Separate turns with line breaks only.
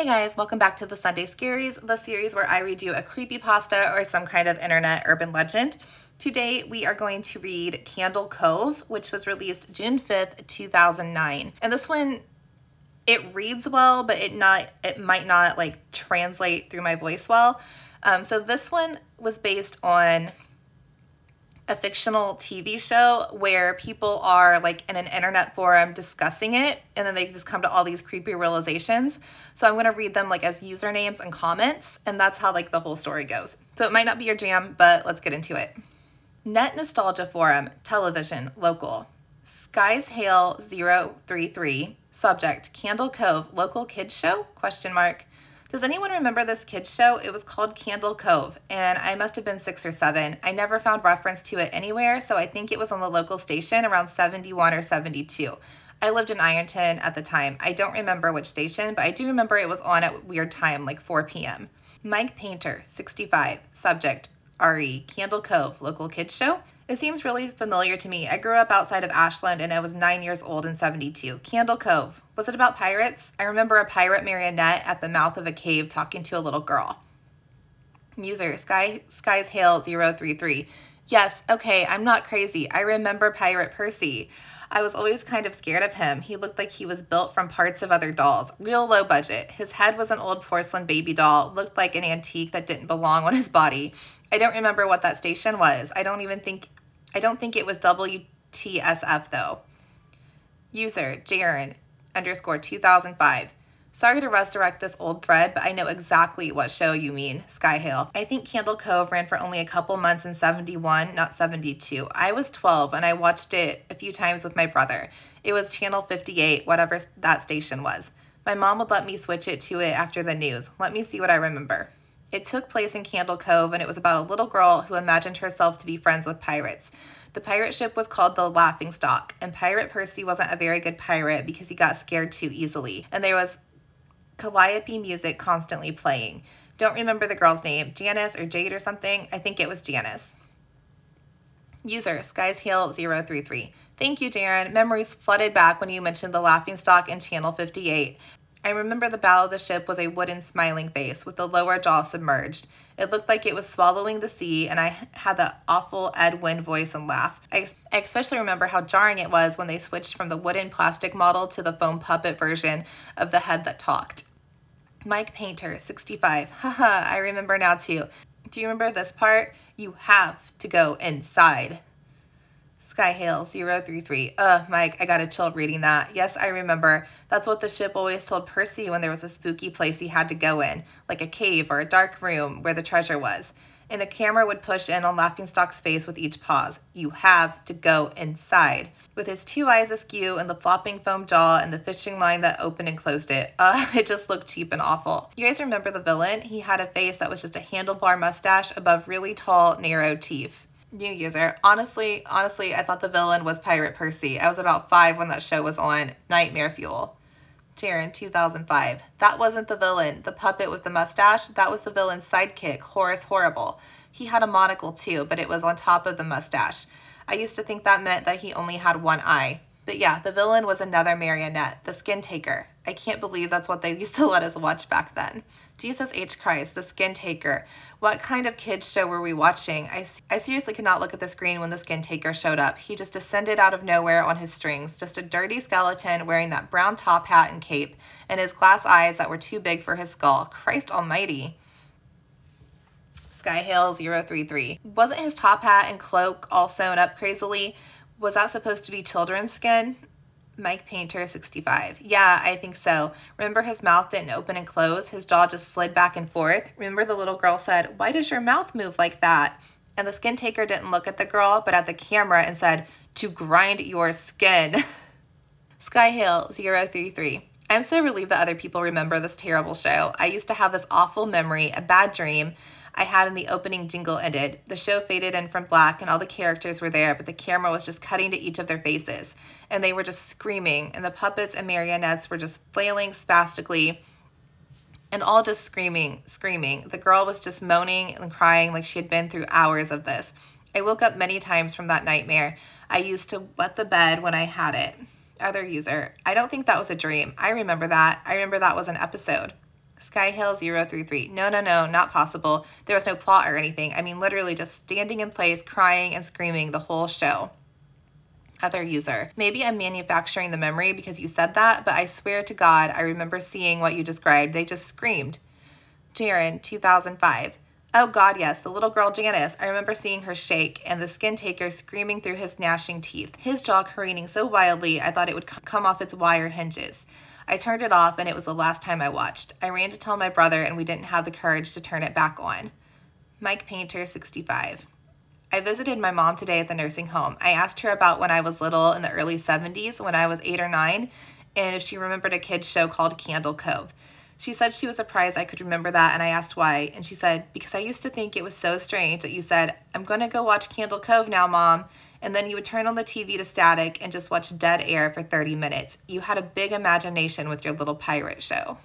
Hey guys, welcome back to the Sunday Scaries, the series where I read you a creepy pasta or some kind of internet urban legend. Today we are going to read Candle Cove, which was released June 5th, 2009. And this one it reads well, but it not it might not like translate through my voice well. Um, so this one was based on a fictional TV show where people are like in an internet forum discussing it and then they just come to all these creepy realizations. So I'm going to read them like as usernames and comments and that's how like the whole story goes. So it might not be your jam, but let's get into it. Net Nostalgia Forum, television, local. Skies Hail 033, subject Candle Cove, local kids show? Question mark. Does anyone remember this kids show? It was called Candle Cove, and I must have been six or seven. I never found reference to it anywhere, so I think it was on the local station around 71 or 72. I lived in Ironton at the time. I don't remember which station, but I do remember it was on at weird time, like 4 p.m. Mike Painter, 65, subject RE, Candle Cove, local kids show. It seems really familiar to me. I grew up outside of Ashland and I was nine years old in 72. Candle Cove. Was it about pirates? I remember a pirate marionette at the mouth of a cave talking to a little girl. User Sky Skies Hail 033. Yes, okay, I'm not crazy. I remember Pirate Percy. I was always kind of scared of him. He looked like he was built from parts of other dolls. Real low budget. His head was an old porcelain baby doll, looked like an antique that didn't belong on his body. I don't remember what that station was. I don't even think I don't think it was WTSF though. User Jaren underscore 2005. Sorry to resurrect this old thread, but I know exactly what show you mean, Skyhill. I think Candle Cove ran for only a couple months in 71, not 72. I was 12 and I watched it a few times with my brother. It was Channel 58, whatever that station was. My mom would let me switch it to it after the news. Let me see what I remember. It took place in Candle Cove, and it was about a little girl who imagined herself to be friends with pirates. The pirate ship was called the Laughing Stock, and Pirate Percy wasn't a very good pirate because he got scared too easily. And there was calliope music constantly playing. Don't remember the girl's name, Janice or Jade or something. I think it was Janice. User Skies Hill 033. Thank you, Jaren. Memories flooded back when you mentioned the Laughing Stock in Channel 58. I remember the bow of the ship was a wooden smiling face with the lower jaw submerged. It looked like it was swallowing the sea, and I had that awful Ed Wynn voice and laugh. I, I especially remember how jarring it was when they switched from the wooden plastic model to the foam puppet version of the head that talked. Mike Painter, 65. Haha, I remember now too. Do you remember this part? You have to go inside. Skyhail 033. Ugh, Mike, I got a chill reading that. Yes, I remember. That's what the ship always told Percy when there was a spooky place he had to go in, like a cave or a dark room where the treasure was. And the camera would push in on Laughingstock's face with each pause. You have to go inside. With his two eyes askew and the flopping foam jaw and the fishing line that opened and closed it. Uh, it just looked cheap and awful. You guys remember the villain? He had a face that was just a handlebar mustache above really tall, narrow teeth new user. Honestly, honestly, I thought the villain was Pirate Percy. I was about five when that show was on. Nightmare Fuel. Jaren, 2005. That wasn't the villain. The puppet with the mustache, that was the villain's sidekick, Horace Horrible. He had a monocle too, but it was on top of the mustache. I used to think that meant that he only had one eye. But yeah, the villain was another marionette, the skin taker. I can't believe that's what they used to let us watch back then. Jesus H. Christ, the skin taker. What kind of kids show were we watching? I, I seriously could not look at the screen when the skin taker showed up. He just descended out of nowhere on his strings, just a dirty skeleton wearing that brown top hat and cape, and his glass eyes that were too big for his skull. Christ almighty. Skyhail 033. Wasn't his top hat and cloak all sewn up crazily? Was that supposed to be children's skin? Mike Painter, 65. Yeah, I think so. Remember his mouth didn't open and close? His jaw just slid back and forth? Remember the little girl said, Why does your mouth move like that? And the skin taker didn't look at the girl, but at the camera and said, To grind your skin. Skyhill, 033. I'm so relieved that other people remember this terrible show. I used to have this awful memory, a bad dream I had in the opening jingle ended. The show faded in from black and all the characters were there, but the camera was just cutting to each of their faces. And they were just screaming, and the puppets and marionettes were just flailing spastically and all just screaming, screaming. The girl was just moaning and crying like she had been through hours of this. I woke up many times from that nightmare. I used to wet the bed when I had it. Other user, I don't think that was a dream. I remember that. I remember that was an episode. Skyhill033. No, no, no, not possible. There was no plot or anything. I mean, literally just standing in place, crying and screaming the whole show. Other user. Maybe I'm manufacturing the memory because you said that, but I swear to God, I remember seeing what you described. They just screamed. Jaren, 2005. Oh God, yes, the little girl Janice. I remember seeing her shake and the skin taker screaming through his gnashing teeth, his jaw careening so wildly I thought it would come off its wire hinges. I turned it off and it was the last time I watched. I ran to tell my brother and we didn't have the courage to turn it back on. Mike Painter, 65. I visited my mom today at the nursing home. I asked her about when I was little in the early 70s when I was eight or nine and if she remembered a kid's show called Candle Cove. She said she was surprised I could remember that, and I asked why. And she said, Because I used to think it was so strange that you said, I'm going to go watch Candle Cove now, Mom. And then you would turn on the TV to static and just watch dead air for 30 minutes. You had a big imagination with your little pirate show.